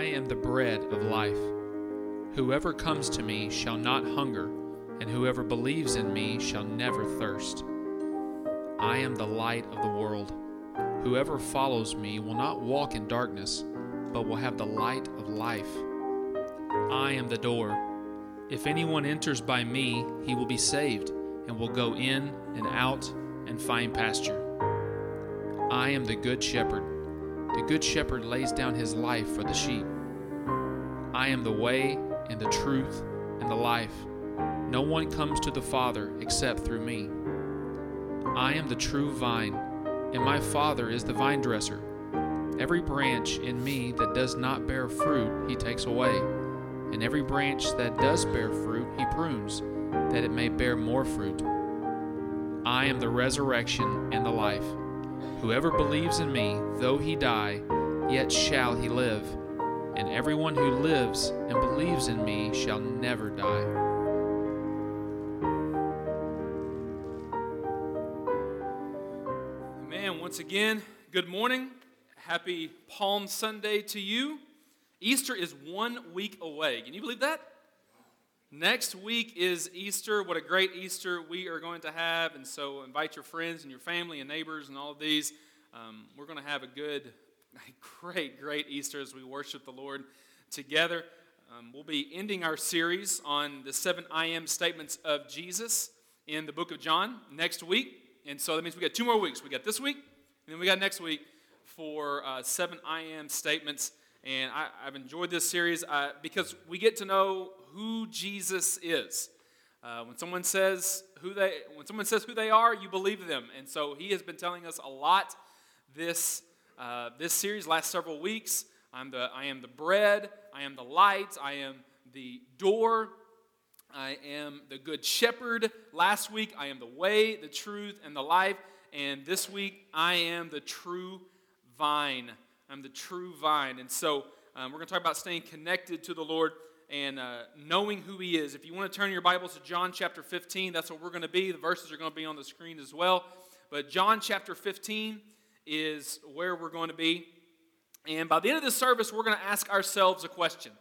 I am the bread of life. Whoever comes to me shall not hunger, and whoever believes in me shall never thirst. I am the light of the world. Whoever follows me will not walk in darkness, but will have the light of life. I am the door. If anyone enters by me, he will be saved, and will go in and out and find pasture. I am the good shepherd. The good shepherd lays down his life for the sheep. I am the way and the truth and the life. No one comes to the Father except through me. I am the true vine, and my Father is the vine dresser. Every branch in me that does not bear fruit, he takes away, and every branch that does bear fruit, he prunes, that it may bear more fruit. I am the resurrection and the life. Whoever believes in me, though he die, yet shall he live. And everyone who lives and believes in me shall never die. Man, once again, good morning. Happy Palm Sunday to you. Easter is one week away. Can you believe that? Next week is Easter. What a great Easter we are going to have. And so invite your friends and your family and neighbors and all of these. Um, we're going to have a good, great, great Easter as we worship the Lord together. Um, we'll be ending our series on the seven I am statements of Jesus in the book of John next week. And so that means we got two more weeks. We got this week, and then we got next week for uh, seven I am statements. And I, have enjoyed this series uh, because we get to know who Jesus is. Uh, when someone says who they when someone says who they are, you believe them. And so he has been telling us a lot this uh, this series last several weeks. I'm the I am the bread. I am the light. I am the door. I am the good shepherd. Last week I am the way, the truth, and the life. And this week I am the true vine. I'm the true vine. And so um, we're going to talk about staying connected to the Lord and uh, knowing who He is. If you want to turn your Bibles to John chapter 15, that's what we're going to be. The verses are going to be on the screen as well. But John chapter 15 is where we're going to be. And by the end of this service, we're going to ask ourselves a question.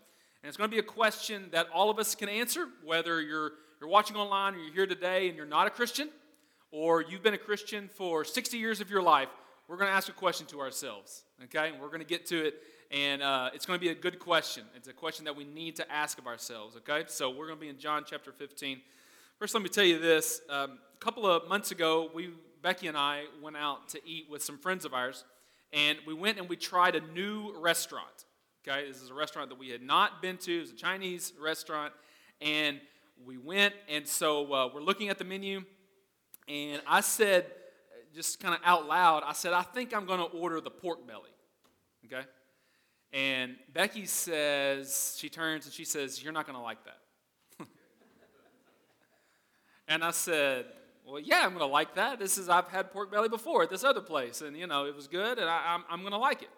And it's going to be a question that all of us can answer, whether you're, you're watching online or you're here today and you're not a Christian, or you've been a Christian for 60 years of your life we're going to ask a question to ourselves, okay? And we're going to get to it, and uh, it's going to be a good question. It's a question that we need to ask of ourselves, okay? So we're going to be in John chapter 15. First, let me tell you this. Um, a couple of months ago, we, Becky and I, went out to eat with some friends of ours, and we went and we tried a new restaurant, okay? This is a restaurant that we had not been to. It was a Chinese restaurant, and we went, and so uh, we're looking at the menu, and I said, just kind of out loud, I said, I think I'm going to order the pork belly. Okay? And Becky says, she turns and she says, You're not going to like that. and I said, Well, yeah, I'm going to like that. This is, I've had pork belly before at this other place, and, you know, it was good, and I, am I'm, I'm going to like it.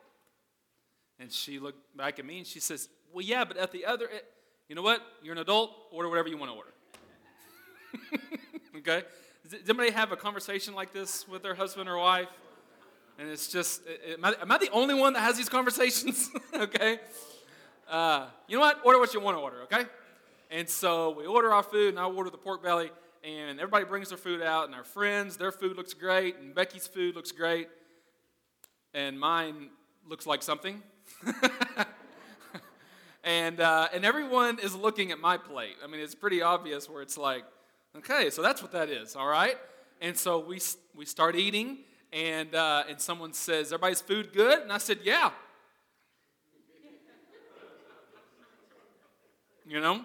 And she looked back at me and she says, Well, yeah, but at the other, it, you know what? You're an adult, order whatever you want to order. okay? Does anybody have a conversation like this with their husband or wife? And it's just, am I, am I the only one that has these conversations? okay. Uh, you know what? Order what you want to order, okay? And so we order our food, and I order the pork belly, and everybody brings their food out, and our friends, their food looks great, and Becky's food looks great, and mine looks like something. and, uh, and everyone is looking at my plate. I mean, it's pretty obvious where it's like, Okay, so that's what that is, all right? And so we, we start eating, and, uh, and someone says, Everybody's food good? And I said, Yeah. you know?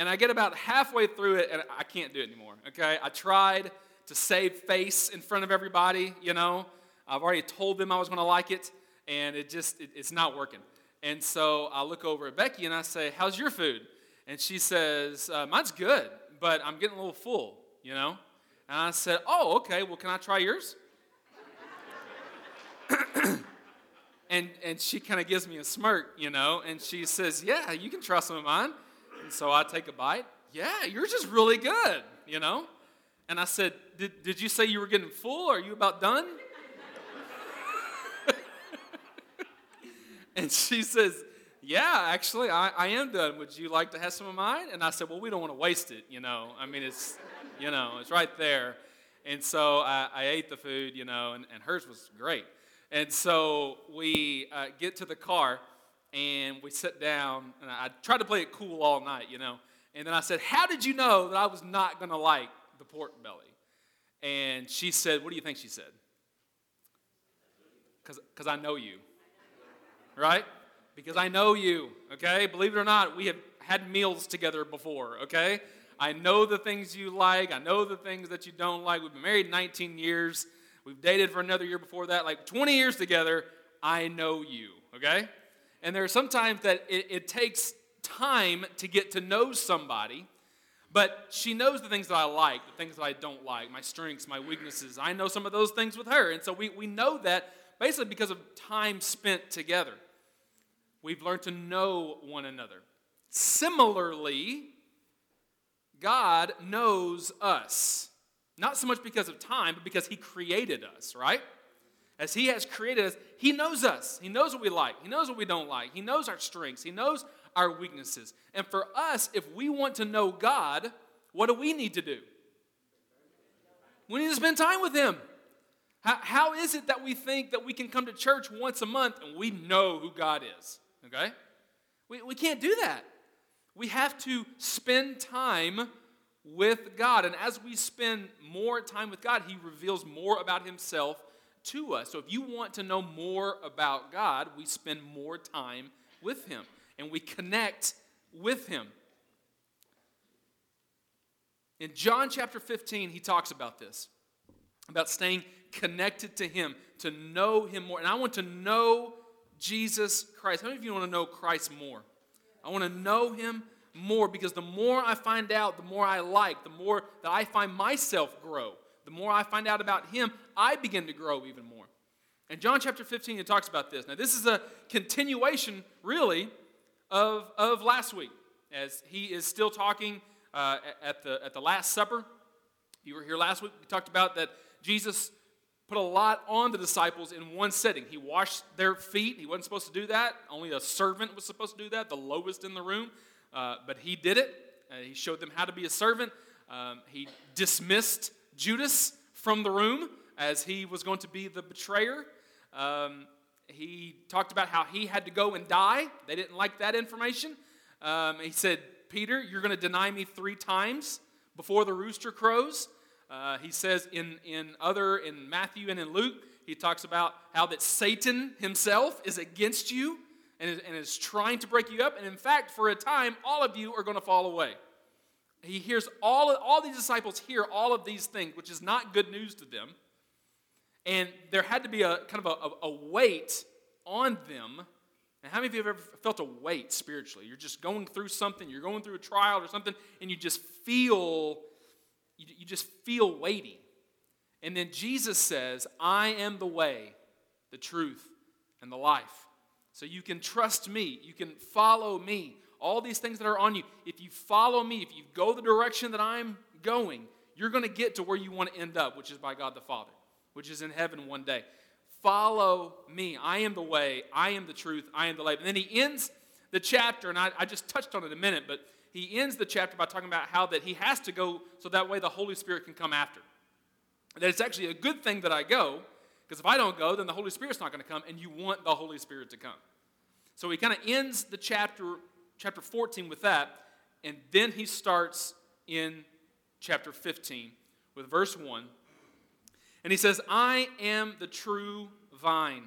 And I get about halfway through it, and I can't do it anymore, okay? I tried to save face in front of everybody, you know? I've already told them I was going to like it, and it just, it, it's not working. And so I look over at Becky and I say, How's your food? And she says, uh, Mine's good but I'm getting a little full, you know? And I said, Oh, okay, well, can I try yours? and, and she kind of gives me a smirk, you know, and she says, Yeah, you can try some of mine. And so I take a bite. Yeah, yours is really good, you know? And I said, Did, did you say you were getting full? Are you about done? and she says, Yeah, actually, I, I am done. Would you like to have some of mine? And I said, Well, we don't want to waste it, you know. I mean, it's, you know, it's right there. And so I, I ate the food, you know, and, and hers was great. And so we uh, get to the car and we sit down, and I tried to play it cool all night, you know. And then I said, How did you know that I was not going to like the pork belly? And she said, What do you think she said? Because I know you. Right? Because I know you, okay? Believe it or not, we have had meals together before, okay? I know the things you like. I know the things that you don't like. We've been married 19 years. We've dated for another year before that, like 20 years together. I know you, okay? And there are sometimes that it, it takes time to get to know somebody, but she knows the things that I like, the things that I don't like, my strengths, my weaknesses. I know some of those things with her. And so we, we know that basically because of time spent together. We've learned to know one another. Similarly, God knows us. Not so much because of time, but because He created us, right? As He has created us, He knows us. He knows what we like. He knows what we don't like. He knows our strengths. He knows our weaknesses. And for us, if we want to know God, what do we need to do? We need to spend time with Him. How, how is it that we think that we can come to church once a month and we know who God is? Okay? We, we can't do that. We have to spend time with God. And as we spend more time with God, He reveals more about Himself to us. So if you want to know more about God, we spend more time with Him and we connect with Him. In John chapter 15, he talks about this about staying connected to Him, to know Him more. And I want to know Jesus Christ. How many of you want to know Christ more? I want to know Him more because the more I find out, the more I like, the more that I find myself grow. The more I find out about Him, I begin to grow even more. And John chapter 15, it talks about this. Now, this is a continuation, really, of, of last week, as he is still talking uh, at, the, at the Last Supper. You were here last week. We talked about that Jesus put a lot on the disciples in one setting. He washed their feet. He wasn't supposed to do that. Only a servant was supposed to do that, the lowest in the room. Uh, but he did it. Uh, he showed them how to be a servant. Um, he dismissed Judas from the room as he was going to be the betrayer. Um, he talked about how he had to go and die. They didn't like that information. Um, he said, Peter, you're going to deny me three times before the rooster crows. Uh, he says in, in other, in Matthew and in Luke, he talks about how that Satan himself is against you and is, and is trying to break you up. And in fact, for a time, all of you are going to fall away. He hears all, all these disciples hear all of these things, which is not good news to them. And there had to be a kind of a, a, a weight on them. And how many of you have ever felt a weight spiritually? You're just going through something, you're going through a trial or something, and you just feel, you, you just feel weighty. And then Jesus says, I am the way, the truth, and the life. So you can trust me, you can follow me. All these things that are on you, if you follow me, if you go the direction that I'm going, you're going to get to where you want to end up, which is by God the Father, which is in heaven one day. Follow me. I am the way, I am the truth, I am the life. And then he ends the chapter, and I, I just touched on it a minute, but he ends the chapter by talking about how that he has to go so that way the Holy Spirit can come after. That it's actually a good thing that I go, because if I don't go, then the Holy Spirit's not going to come, and you want the Holy Spirit to come. So he kind of ends the chapter, chapter 14 with that, and then he starts in chapter 15 with verse 1. And he says, I am the true vine,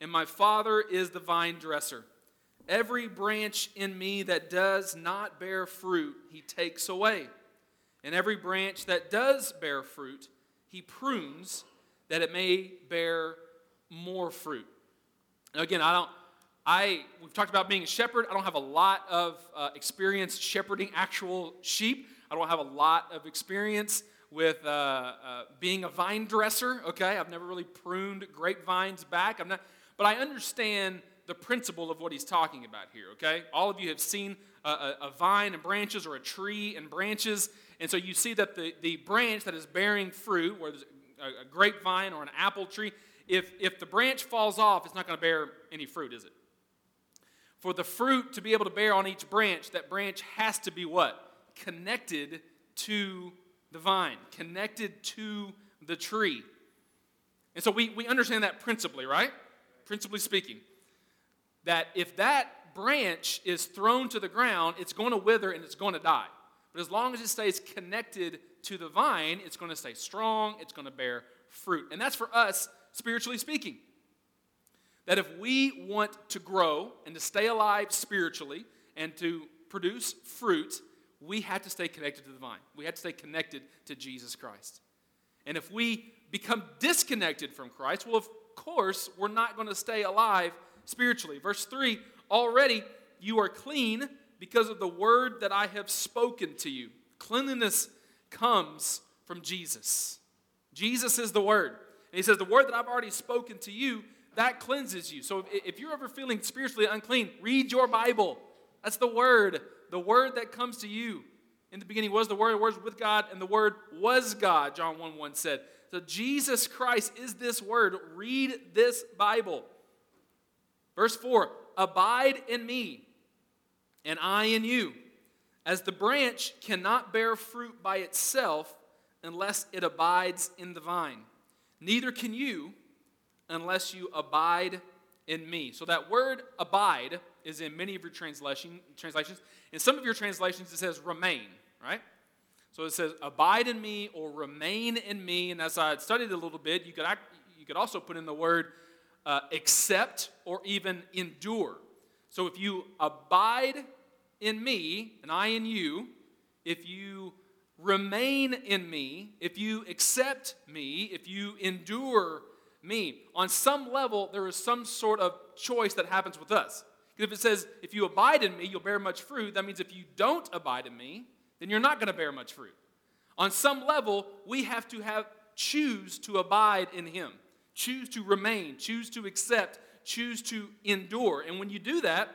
and my Father is the vine dresser. Every branch in me that does not bear fruit, he takes away. And every branch that does bear fruit, he prunes that it may bear more fruit. Now, again, I don't, I, we've talked about being a shepherd. I don't have a lot of uh, experience shepherding actual sheep. I don't have a lot of experience with uh, uh, being a vine dresser, okay? I've never really pruned grapevines back. I'm not, but I understand the principle of what he's talking about here, okay? All of you have seen a, a, a vine and branches or a tree and branches, and so you see that the, the branch that is bearing fruit, whether it's a, a grapevine or an apple tree, if, if the branch falls off, it's not going to bear any fruit, is it? For the fruit to be able to bear on each branch, that branch has to be what? Connected to the vine, connected to the tree. And so we, we understand that principally, right? Principally speaking. That if that branch is thrown to the ground, it's going to wither and it's going to die. But as long as it stays connected to the vine, it's going to stay strong, it's going to bear fruit. And that's for us, spiritually speaking. That if we want to grow and to stay alive spiritually and to produce fruit, we have to stay connected to the vine. We have to stay connected to Jesus Christ. And if we become disconnected from Christ, well, of course, we're not going to stay alive spiritually. Verse 3 already you are clean because of the word that I have spoken to you. Cleanliness comes from Jesus. Jesus is the word. And he says, The word that I've already spoken to you, that cleanses you. So if you're ever feeling spiritually unclean, read your Bible. That's the word, the word that comes to you. In the beginning was the word, the word was with God, and the word was God, John 1 1 said. So Jesus Christ is this word. Read this Bible. Verse 4 Abide in me, and I in you. As the branch cannot bear fruit by itself unless it abides in the vine, neither can you unless you abide in me. So that word abide is in many of your translation, translations. In some of your translations, it says remain, right? So it says abide in me or remain in me. And as I studied a little bit, you could, you could also put in the word uh, accept or even endure. So if you abide in me and I in you, if you remain in me, if you accept me, if you endure me, on some level, there is some sort of choice that happens with us. If it says, if you abide in me, you'll bear much fruit, that means if you don't abide in me, then you're not going to bear much fruit. On some level, we have to have choose to abide in him, choose to remain, choose to accept, choose to endure. And when you do that,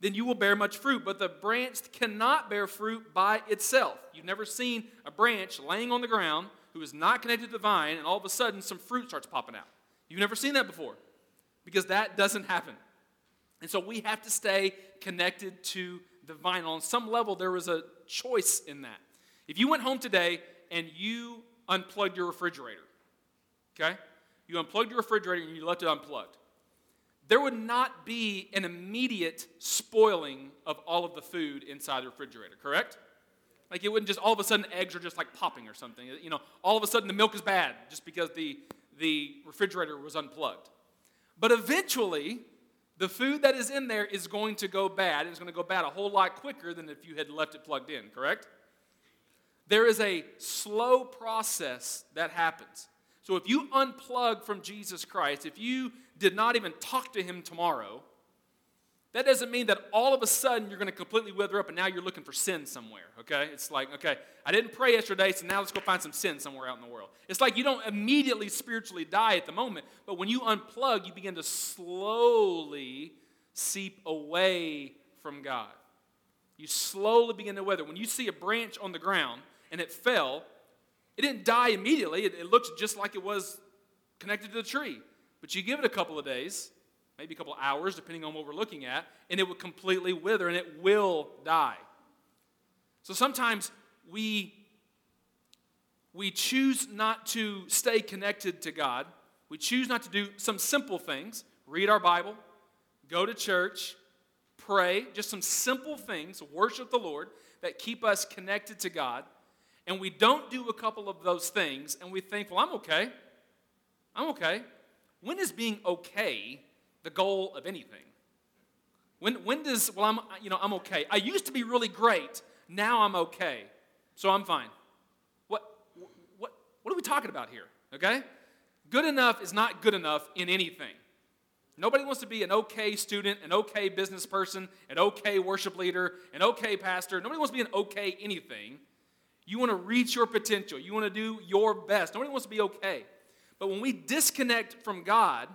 then you will bear much fruit. But the branch cannot bear fruit by itself. You've never seen a branch laying on the ground who is not connected to the vine, and all of a sudden some fruit starts popping out. You've never seen that before because that doesn't happen. And so we have to stay connected to the vine. On some level, there was a choice in that. If you went home today and you unplugged your refrigerator, okay? You unplugged your refrigerator and you left it unplugged there would not be an immediate spoiling of all of the food inside the refrigerator, correct? Like it wouldn't just all of a sudden eggs are just like popping or something. You know, all of a sudden the milk is bad just because the, the refrigerator was unplugged. But eventually, the food that is in there is going to go bad. It's going to go bad a whole lot quicker than if you had left it plugged in, correct? There is a slow process that happens. So if you unplug from Jesus Christ, if you did not even talk to him tomorrow, that doesn't mean that all of a sudden you're going to completely wither up and now you're looking for sin somewhere, okay? It's like, okay, I didn't pray yesterday, so now let's go find some sin somewhere out in the world. It's like you don't immediately spiritually die at the moment, but when you unplug, you begin to slowly seep away from God. You slowly begin to wither. When you see a branch on the ground and it fell, it didn't die immediately. It, it looks just like it was connected to the tree. But you give it a couple of days, maybe a couple hours, depending on what we're looking at, and it will completely wither and it will die. So sometimes we, we choose not to stay connected to God. We choose not to do some simple things read our Bible, go to church, pray, just some simple things, worship the Lord that keep us connected to God. And we don't do a couple of those things and we think, well, I'm okay. I'm okay. When is being okay the goal of anything? When, when does, well, I'm, you know, I'm okay. I used to be really great. Now I'm okay. So I'm fine. What, what, what are we talking about here? Okay? Good enough is not good enough in anything. Nobody wants to be an okay student, an okay business person, an okay worship leader, an okay pastor. Nobody wants to be an okay anything. You want to reach your potential. You want to do your best. Nobody wants to be okay. But when we disconnect from God,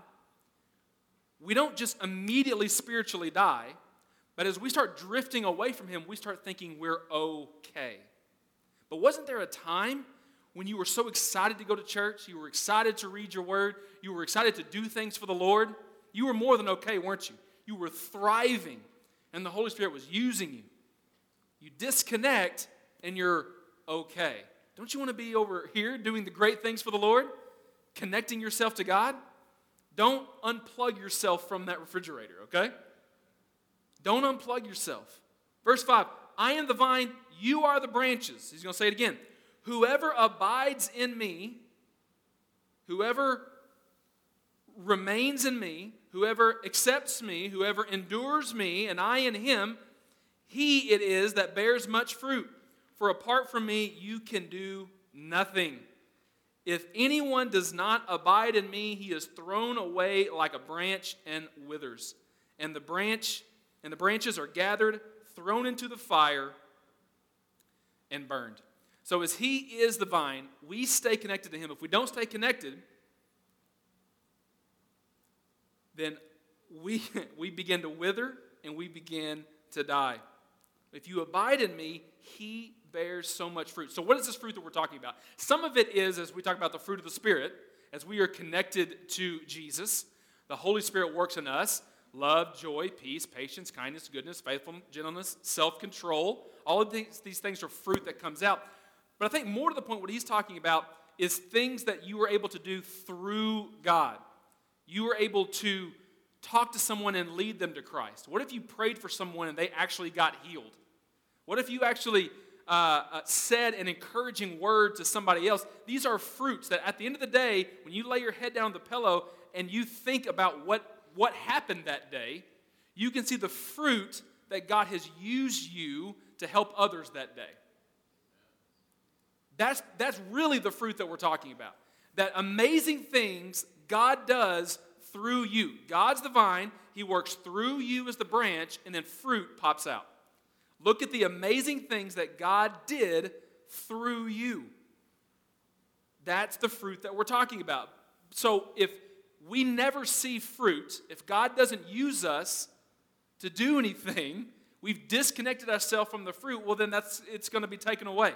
we don't just immediately spiritually die, but as we start drifting away from Him, we start thinking we're okay. But wasn't there a time when you were so excited to go to church? You were excited to read your word. You were excited to do things for the Lord. You were more than okay, weren't you? you were thriving, and the Holy Spirit was using you. You disconnect, and you're okay. Don't you want to be over here doing the great things for the Lord? Connecting yourself to God? Don't unplug yourself from that refrigerator, okay? Don't unplug yourself. Verse 5 I am the vine, you are the branches. He's going to say it again. Whoever abides in me, whoever remains in me, whoever accepts me, whoever endures me, and I in him, he it is that bears much fruit. For apart from me, you can do nothing. If anyone does not abide in me, he is thrown away like a branch and withers. And the branch and the branches are gathered, thrown into the fire, and burned. So as he is the vine, we stay connected to him. If we don't stay connected, then we, we begin to wither and we begin to die. If you abide in me, he bears so much fruit. So, what is this fruit that we're talking about? Some of it is, as we talk about the fruit of the Spirit, as we are connected to Jesus, the Holy Spirit works in us love, joy, peace, patience, kindness, goodness, faithfulness, gentleness, self control. All of these, these things are fruit that comes out. But I think more to the point, what he's talking about is things that you were able to do through God. You were able to talk to someone and lead them to Christ. What if you prayed for someone and they actually got healed? What if you actually uh, uh, said an encouraging word to somebody else? These are fruits that at the end of the day, when you lay your head down on the pillow and you think about what, what happened that day, you can see the fruit that God has used you to help others that day. That's, that's really the fruit that we're talking about. That amazing things God does through you. God's the vine, He works through you as the branch, and then fruit pops out. Look at the amazing things that God did through you. That's the fruit that we're talking about. So if we never see fruit, if God doesn't use us to do anything, we've disconnected ourselves from the fruit, well, then that's, it's going to be taken away.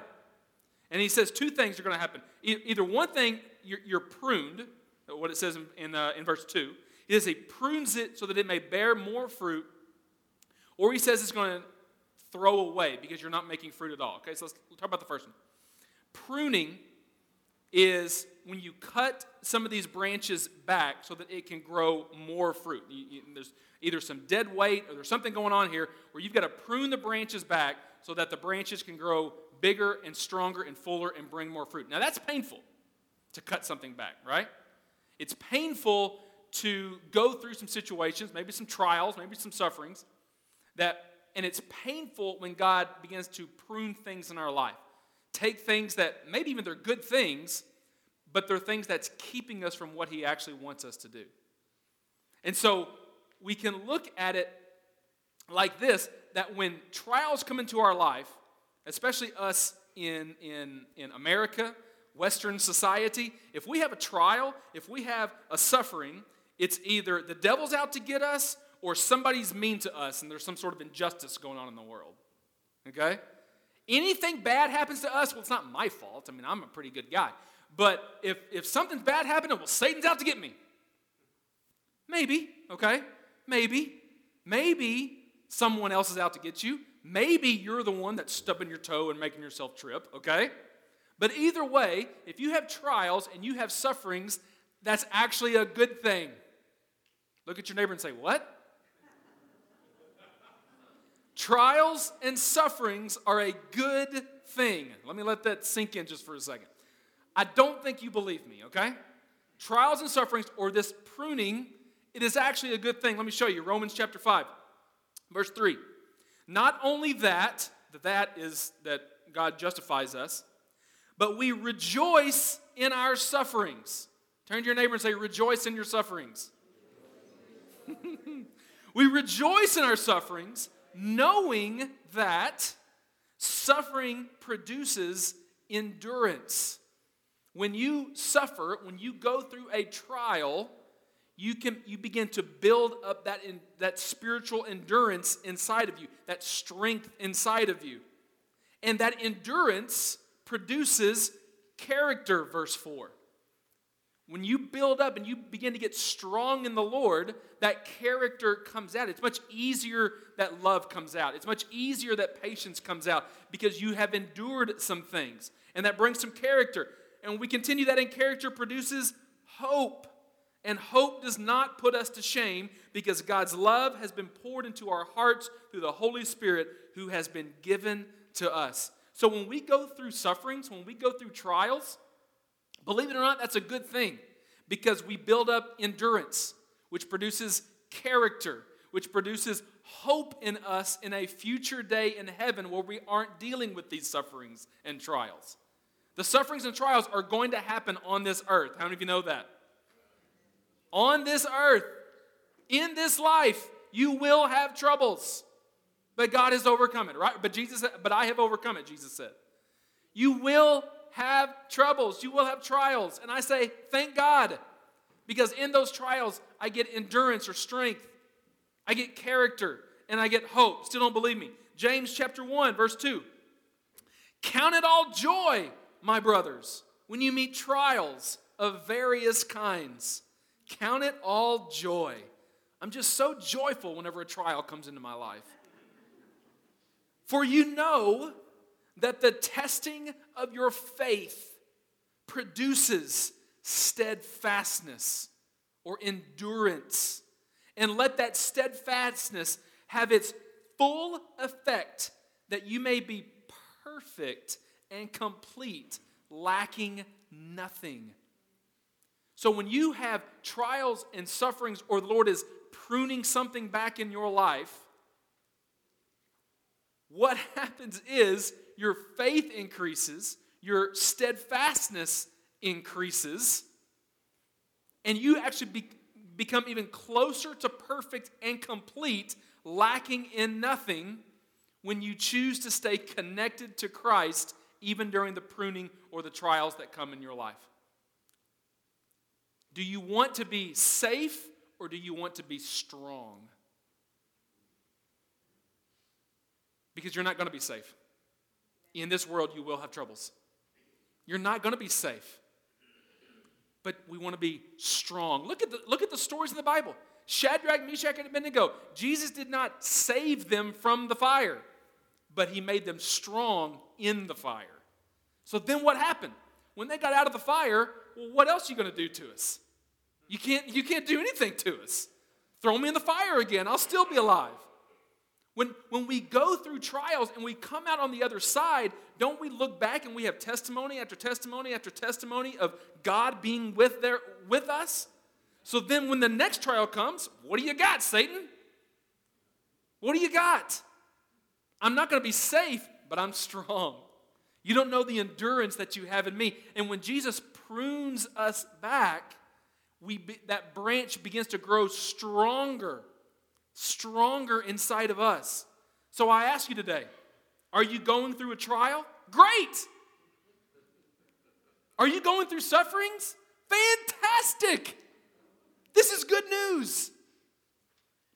And he says two things are going to happen. Either one thing, you're, you're pruned, what it says in, in, uh, in verse 2. He says he prunes it so that it may bear more fruit, or he says it's going to throw away because you're not making fruit at all. Okay, so let's talk about the first one. Pruning is when you cut some of these branches back so that it can grow more fruit. You, you, there's either some dead weight or there's something going on here where you've got to prune the branches back so that the branches can grow bigger and stronger and fuller and bring more fruit. Now that's painful to cut something back, right? It's painful to go through some situations, maybe some trials, maybe some sufferings, that and it's painful when God begins to prune things in our life. Take things that maybe even they're good things, but they're things that's keeping us from what He actually wants us to do. And so we can look at it like this that when trials come into our life, especially us in, in, in America, Western society, if we have a trial, if we have a suffering, it's either the devil's out to get us or somebody's mean to us and there's some sort of injustice going on in the world. Okay? Anything bad happens to us, well, it's not my fault. I mean, I'm a pretty good guy. But if, if something bad happened, well, Satan's out to get me. Maybe, okay? Maybe. Maybe someone else is out to get you. Maybe you're the one that's stubbing your toe and making yourself trip, okay? But either way, if you have trials and you have sufferings, that's actually a good thing. Look at your neighbor and say, What? Trials and sufferings are a good thing. Let me let that sink in just for a second. I don't think you believe me, okay? Trials and sufferings, or this pruning, it is actually a good thing. Let me show you Romans chapter 5, verse 3. Not only that, that that is that God justifies us, but we rejoice in our sufferings. Turn to your neighbor and say, Rejoice in your sufferings. we rejoice in our sufferings, knowing that suffering produces endurance. When you suffer, when you go through a trial, you can you begin to build up that in, that spiritual endurance inside of you, that strength inside of you. And that endurance produces character, verse 4. When you build up and you begin to get strong in the Lord, that character comes out. It's much easier that love comes out. It's much easier that patience comes out because you have endured some things. And that brings some character. And when we continue that in character produces hope. And hope does not put us to shame because God's love has been poured into our hearts through the Holy Spirit who has been given to us. So when we go through sufferings, when we go through trials, believe it or not, that's a good thing because we build up endurance, which produces character, which produces hope in us in a future day in heaven where we aren't dealing with these sufferings and trials. The sufferings and trials are going to happen on this earth. How many of you know that? On this earth, in this life, you will have troubles. But God has overcome it, right? But Jesus but I have overcome it, Jesus said. You will have troubles, you will have trials. And I say, thank God. Because in those trials, I get endurance or strength. I get character and I get hope. Still don't believe me. James chapter 1, verse 2. Count it all joy, my brothers, when you meet trials of various kinds. Count it all joy. I'm just so joyful whenever a trial comes into my life. For you know that the testing of your faith produces steadfastness or endurance. And let that steadfastness have its full effect that you may be perfect and complete, lacking nothing. So when you have trials and sufferings, or the Lord is pruning something back in your life, what happens is your faith increases, your steadfastness increases, and you actually be, become even closer to perfect and complete, lacking in nothing, when you choose to stay connected to Christ even during the pruning or the trials that come in your life. Do you want to be safe or do you want to be strong? Because you're not going to be safe. In this world, you will have troubles. You're not going to be safe. But we want to be strong. Look at, the, look at the stories in the Bible. Shadrach, Meshach, and Abednego. Jesus did not save them from the fire, but he made them strong in the fire. So then what happened? When they got out of the fire, well, what else are you going to do to us? You can't, you can't do anything to us. Throw me in the fire again, I'll still be alive. When, when we go through trials and we come out on the other side, don't we look back and we have testimony after testimony after testimony of God being with, there, with us? So then when the next trial comes, what do you got, Satan? What do you got? I'm not going to be safe, but I'm strong. You don't know the endurance that you have in me. And when Jesus prunes us back, we be, that branch begins to grow stronger stronger inside of us. So I ask you today are you going through a trial? Great! Are you going through sufferings? Fantastic! This is good news.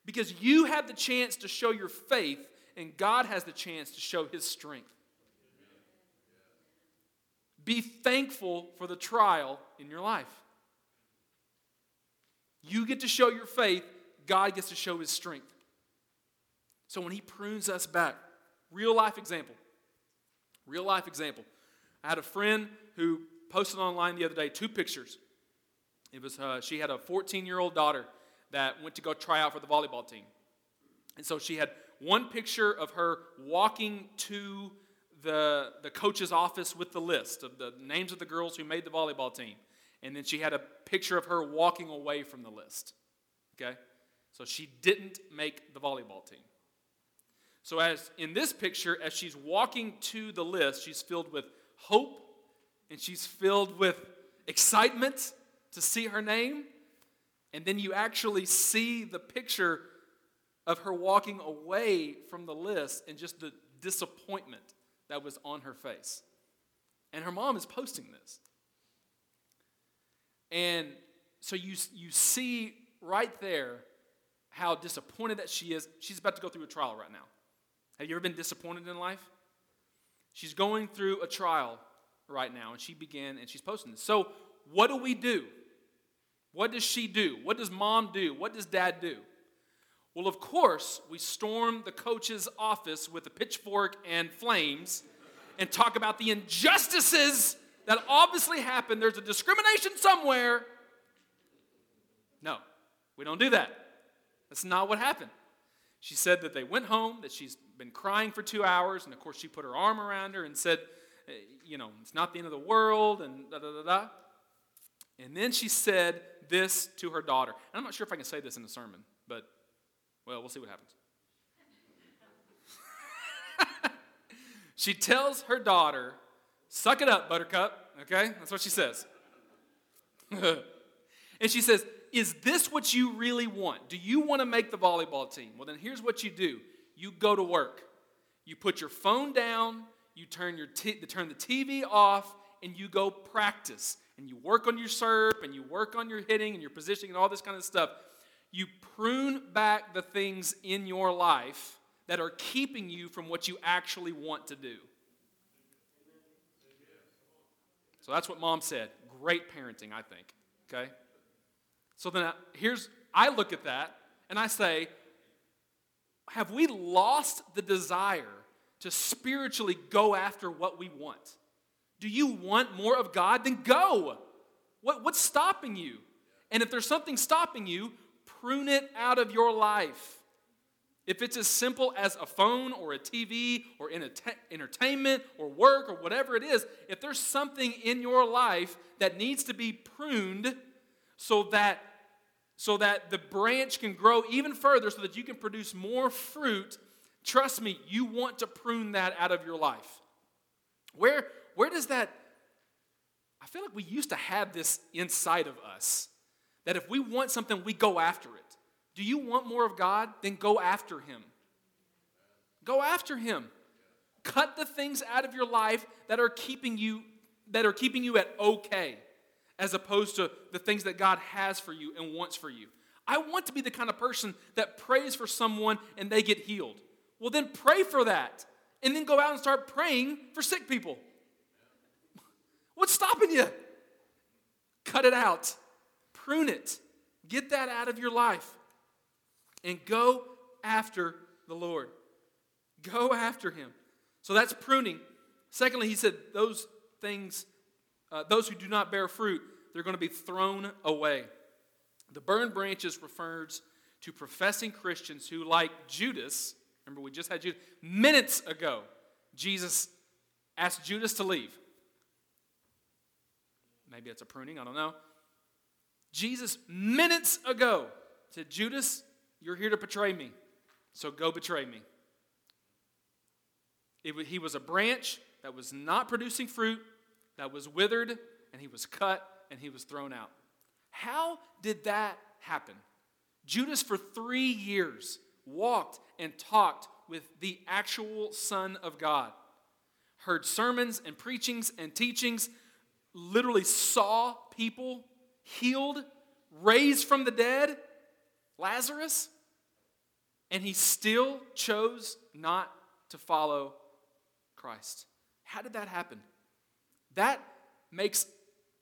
Because you have the chance to show your faith, and God has the chance to show his strength. Be thankful for the trial in your life. You get to show your faith, God gets to show his strength. So when he prunes us back, real life example. Real life example. I had a friend who posted online the other day two pictures. It was uh, she had a 14 year old daughter that went to go try out for the volleyball team, and so she had one picture of her walking to the the coach's office with the list of the names of the girls who made the volleyball team, and then she had a picture of her walking away from the list. Okay, so she didn't make the volleyball team. So, as in this picture, as she's walking to the list, she's filled with hope and she's filled with excitement to see her name. And then you actually see the picture of her walking away from the list and just the disappointment that was on her face. And her mom is posting this. And so you, you see right there how disappointed that she is. She's about to go through a trial right now. Have you ever been disappointed in life? She's going through a trial right now, and she began and she's posting this. So, what do we do? What does she do? What does mom do? What does dad do? Well, of course, we storm the coach's office with a pitchfork and flames and talk about the injustices that obviously happen. There's a discrimination somewhere. No, we don't do that. That's not what happened. She said that they went home, that she's been crying for two hours, and of course, she put her arm around her and said, eh, You know, it's not the end of the world, and da da da da. And then she said this to her daughter. And I'm not sure if I can say this in a sermon, but, well, we'll see what happens. she tells her daughter, Suck it up, Buttercup. Okay? That's what she says. and she says, Is this what you really want? Do you want to make the volleyball team? Well, then here's what you do you go to work. You put your phone down, you turn, your t- turn the TV off, and you go practice. And you work on your serve, and you work on your hitting, and your positioning, and all this kind of stuff. You prune back the things in your life that are keeping you from what you actually want to do. So that's what mom said. Great parenting, I think. Okay? So then uh, here's, I look at that and I say, have we lost the desire to spiritually go after what we want? Do you want more of God? Then go. What, what's stopping you? And if there's something stopping you, prune it out of your life. If it's as simple as a phone or a TV or entertainment or work or whatever it is, if there's something in your life that needs to be pruned so that so that the branch can grow even further so that you can produce more fruit, trust me, you want to prune that out of your life. Where where does that I feel like we used to have this inside of us that if we want something, we go after it. Do you want more of God? Then go after Him. Go after Him. Cut the things out of your life that are keeping you that are keeping you at okay, as opposed to the things that God has for you and wants for you. I want to be the kind of person that prays for someone and they get healed. Well, then pray for that. And then go out and start praying for sick people. What's stopping you? Cut it out. Prune it. Get that out of your life and go after the Lord. Go after him. So that's pruning. Secondly, he said, those things, uh, those who do not bear fruit, they're going to be thrown away. The burned branches refers to professing Christians who, like Judas, remember we just had Judas, minutes ago, Jesus asked Judas to leave. Maybe it's a pruning, I don't know. Jesus, minutes ago, said, Judas, you're here to betray me, so go betray me. It, he was a branch that was not producing fruit, that was withered, and he was cut and he was thrown out. How did that happen? Judas, for three years, walked and talked with the actual Son of God, heard sermons and preachings and teachings, literally saw people healed, raised from the dead Lazarus, and he still chose not to follow Christ. How did that happen? That makes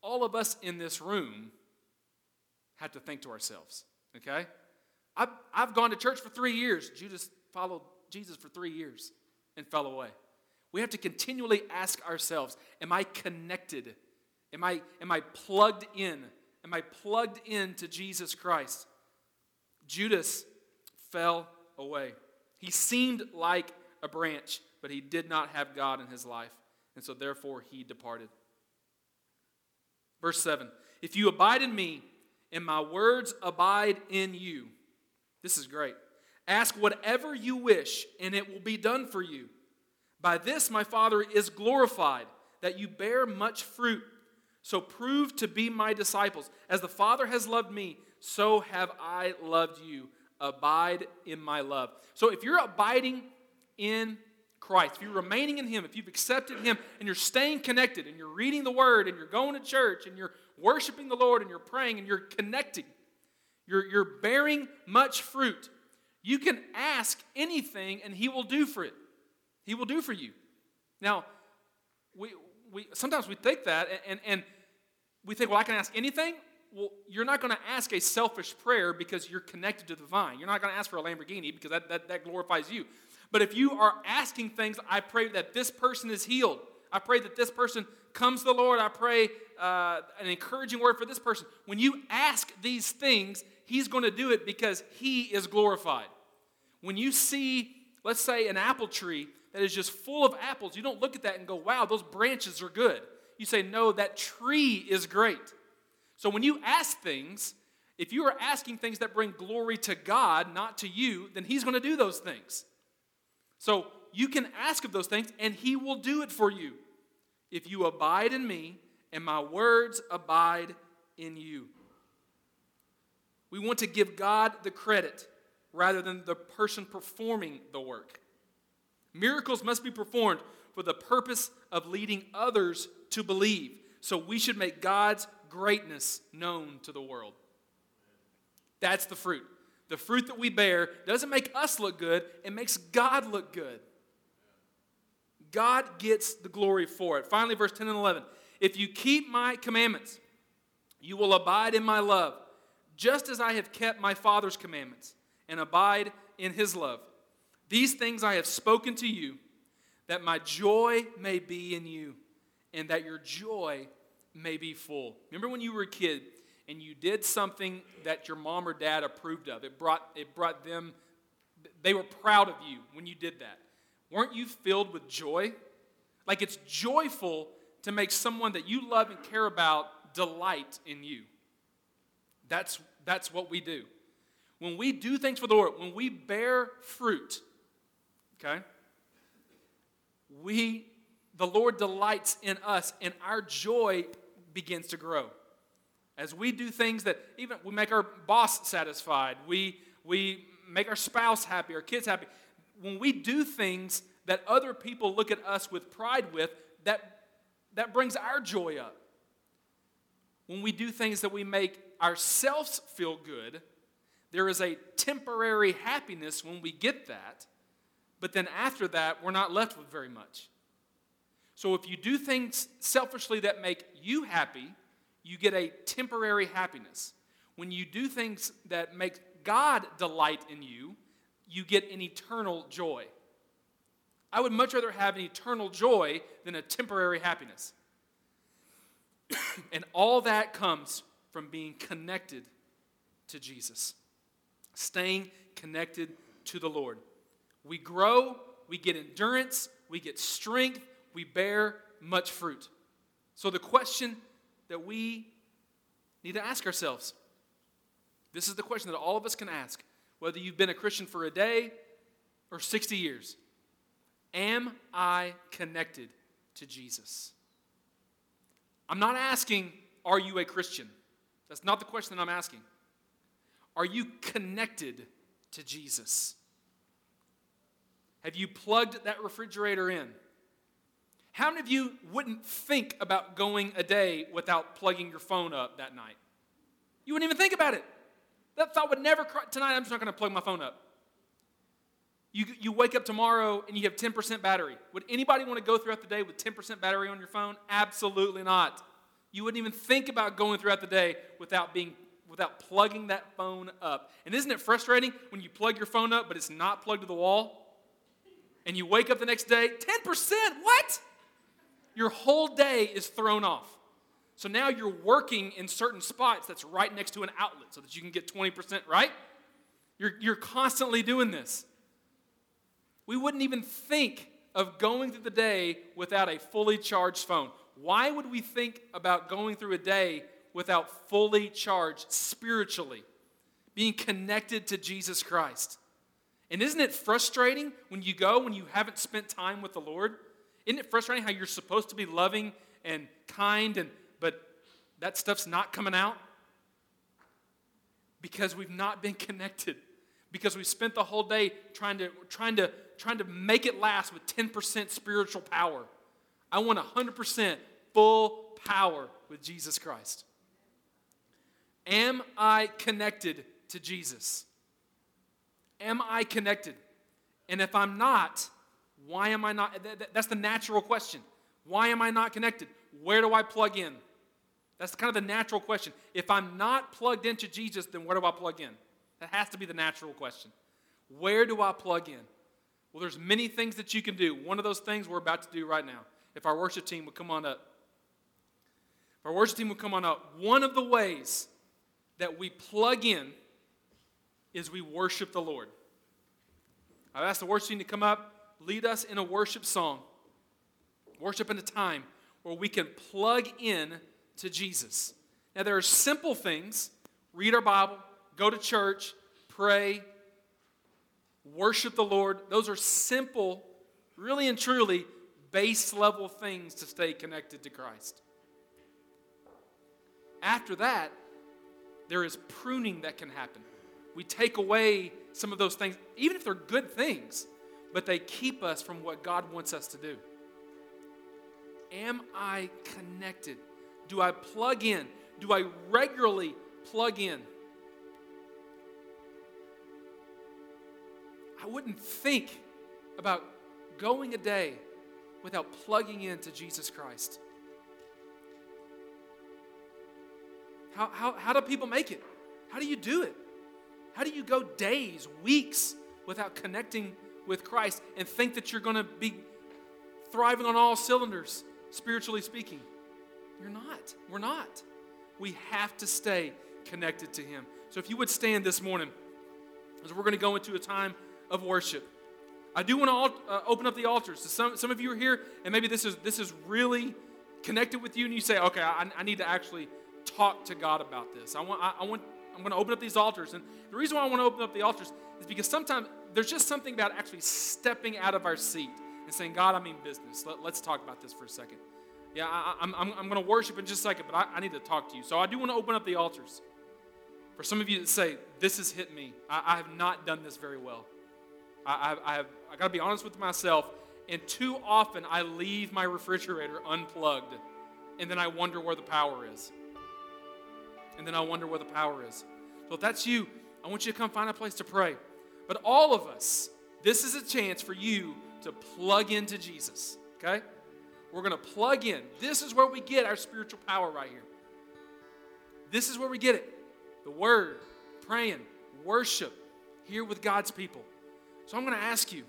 all of us in this room have to think to ourselves, okay? I've, I've gone to church for three years. Judas followed Jesus for three years and fell away. We have to continually ask ourselves Am I connected? Am I, am I plugged in? Am I plugged in to Jesus Christ? Judas fell away. He seemed like a branch, but he did not have God in his life, and so therefore he departed. Verse 7 If you abide in me, and my words abide in you, this is great. Ask whatever you wish, and it will be done for you. By this my Father is glorified, that you bear much fruit. So prove to be my disciples. As the Father has loved me, so have I loved you. Abide in my love. So if you're abiding in Christ, if you're remaining in Him, if you've accepted Him and you're staying connected and you're reading the Word and you're going to church and you're worshiping the Lord and you're praying and you're connecting, you're, you're bearing much fruit, you can ask anything and He will do for it. He will do for you. Now, we, we sometimes we think that and, and we think, well, I can ask anything. well, you're not going to ask a selfish prayer because you're connected to the vine. You're not going to ask for a Lamborghini because that, that, that glorifies you. But if you are asking things, I pray that this person is healed. I pray that this person comes to the Lord. I pray uh, an encouraging word for this person. When you ask these things, He's going to do it because He is glorified. When you see, let's say, an apple tree that is just full of apples, you don't look at that and go, wow, those branches are good. You say, no, that tree is great. So when you ask things, if you are asking things that bring glory to God, not to you, then He's going to do those things. So you can ask of those things, and He will do it for you. If you abide in me, and my words abide in you. We want to give God the credit rather than the person performing the work. Miracles must be performed for the purpose of leading others to believe. So we should make God's greatness known to the world. That's the fruit. The fruit that we bear doesn't make us look good, it makes God look good. God gets the glory for it. Finally, verse 10 and 11. If you keep my commandments, you will abide in my love, just as I have kept my Father's commandments and abide in his love. These things I have spoken to you, that my joy may be in you, and that your joy may be full. Remember when you were a kid and you did something that your mom or dad approved of? It brought, it brought them, they were proud of you when you did that. Weren't you filled with joy? Like it's joyful to make someone that you love and care about delight in you. That's, that's what we do. When we do things for the Lord, when we bear fruit, okay, we, the Lord delights in us and our joy begins to grow. As we do things that even we make our boss satisfied, we, we make our spouse happy, our kids happy. When we do things that other people look at us with pride with, that, that brings our joy up. When we do things that we make ourselves feel good, there is a temporary happiness when we get that, but then after that, we're not left with very much. So if you do things selfishly that make you happy, you get a temporary happiness. When you do things that make God delight in you, you get an eternal joy. I would much rather have an eternal joy than a temporary happiness. and all that comes from being connected to Jesus staying connected to the Lord. We grow, we get endurance, we get strength, we bear much fruit. So, the question that we need to ask ourselves this is the question that all of us can ask, whether you've been a Christian for a day or 60 years Am I connected to Jesus? I'm not asking, Are you a Christian? That's not the question that I'm asking. Are you connected to Jesus? Have you plugged that refrigerator in? How many of you wouldn't think about going a day without plugging your phone up that night? You wouldn't even think about it. That thought would never, tonight I'm just not going to plug my phone up. You, you wake up tomorrow and you have 10% battery. Would anybody want to go throughout the day with 10% battery on your phone? Absolutely not. You wouldn't even think about going throughout the day without being without plugging that phone up. And isn't it frustrating when you plug your phone up but it's not plugged to the wall? And you wake up the next day, 10%? What? Your whole day is thrown off. So now you're working in certain spots that's right next to an outlet so that you can get 20%, right? You're, you're constantly doing this. We wouldn't even think of going through the day without a fully charged phone. Why would we think about going through a day without fully charged spiritually, being connected to Jesus Christ. And isn't it frustrating when you go when you haven't spent time with the Lord? Isn't it frustrating how you're supposed to be loving and kind and but that stuff's not coming out? Because we've not been connected. Because we spent the whole day trying to trying to trying to make it last with 10% spiritual power. I want 100% full power with Jesus Christ. Am I connected to Jesus? Am I connected? And if I'm not, why am I not? That's the natural question. Why am I not connected? Where do I plug in? That's kind of the natural question. If I'm not plugged into Jesus, then where do I plug in? That has to be the natural question. Where do I plug in? Well, there's many things that you can do. One of those things we're about to do right now. If our worship team would come on up. If our worship team would come on up, one of the ways that we plug in is we worship the Lord. I've asked the worship team to come up, lead us in a worship song. Worship in a time where we can plug in to Jesus. Now, there are simple things read our Bible, go to church, pray, worship the Lord. Those are simple, really and truly base level things to stay connected to Christ. After that, there is pruning that can happen. We take away some of those things, even if they're good things, but they keep us from what God wants us to do. Am I connected? Do I plug in? Do I regularly plug in? I wouldn't think about going a day without plugging into Jesus Christ. How, how, how do people make it? How do you do it? How do you go days, weeks without connecting with Christ and think that you're going to be thriving on all cylinders, spiritually speaking? You're not. We're not. We have to stay connected to Him. So if you would stand this morning, as we're going to go into a time of worship. I do want to uh, open up the altars. So some, some of you are here, and maybe this is, this is really connected with you, and you say, okay, I, I need to actually talk to God about this. I want, I, I want, I'm going to open up these altars. And the reason why I want to open up the altars is because sometimes there's just something about actually stepping out of our seat and saying, God, I mean business. Let, us talk about this for a second. Yeah, I, am I'm, I'm going to worship in just a second, but I, I need to talk to you. So I do want to open up the altars. For some of you that say, this has hit me, I, I have not done this very well. I, I, have, I got to be honest with myself, and too often I leave my refrigerator unplugged, and then I wonder where the power is. And then I wonder where the power is. So if that's you, I want you to come find a place to pray. But all of us, this is a chance for you to plug into Jesus, okay? We're going to plug in. This is where we get our spiritual power right here. This is where we get it the Word, praying, worship, here with God's people. So I'm going to ask you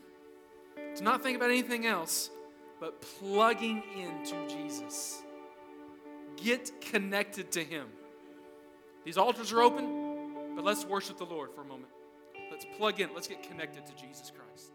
to not think about anything else, but plugging into Jesus. Get connected to Him. These altars are open, but let's worship the Lord for a moment. Let's plug in, let's get connected to Jesus Christ.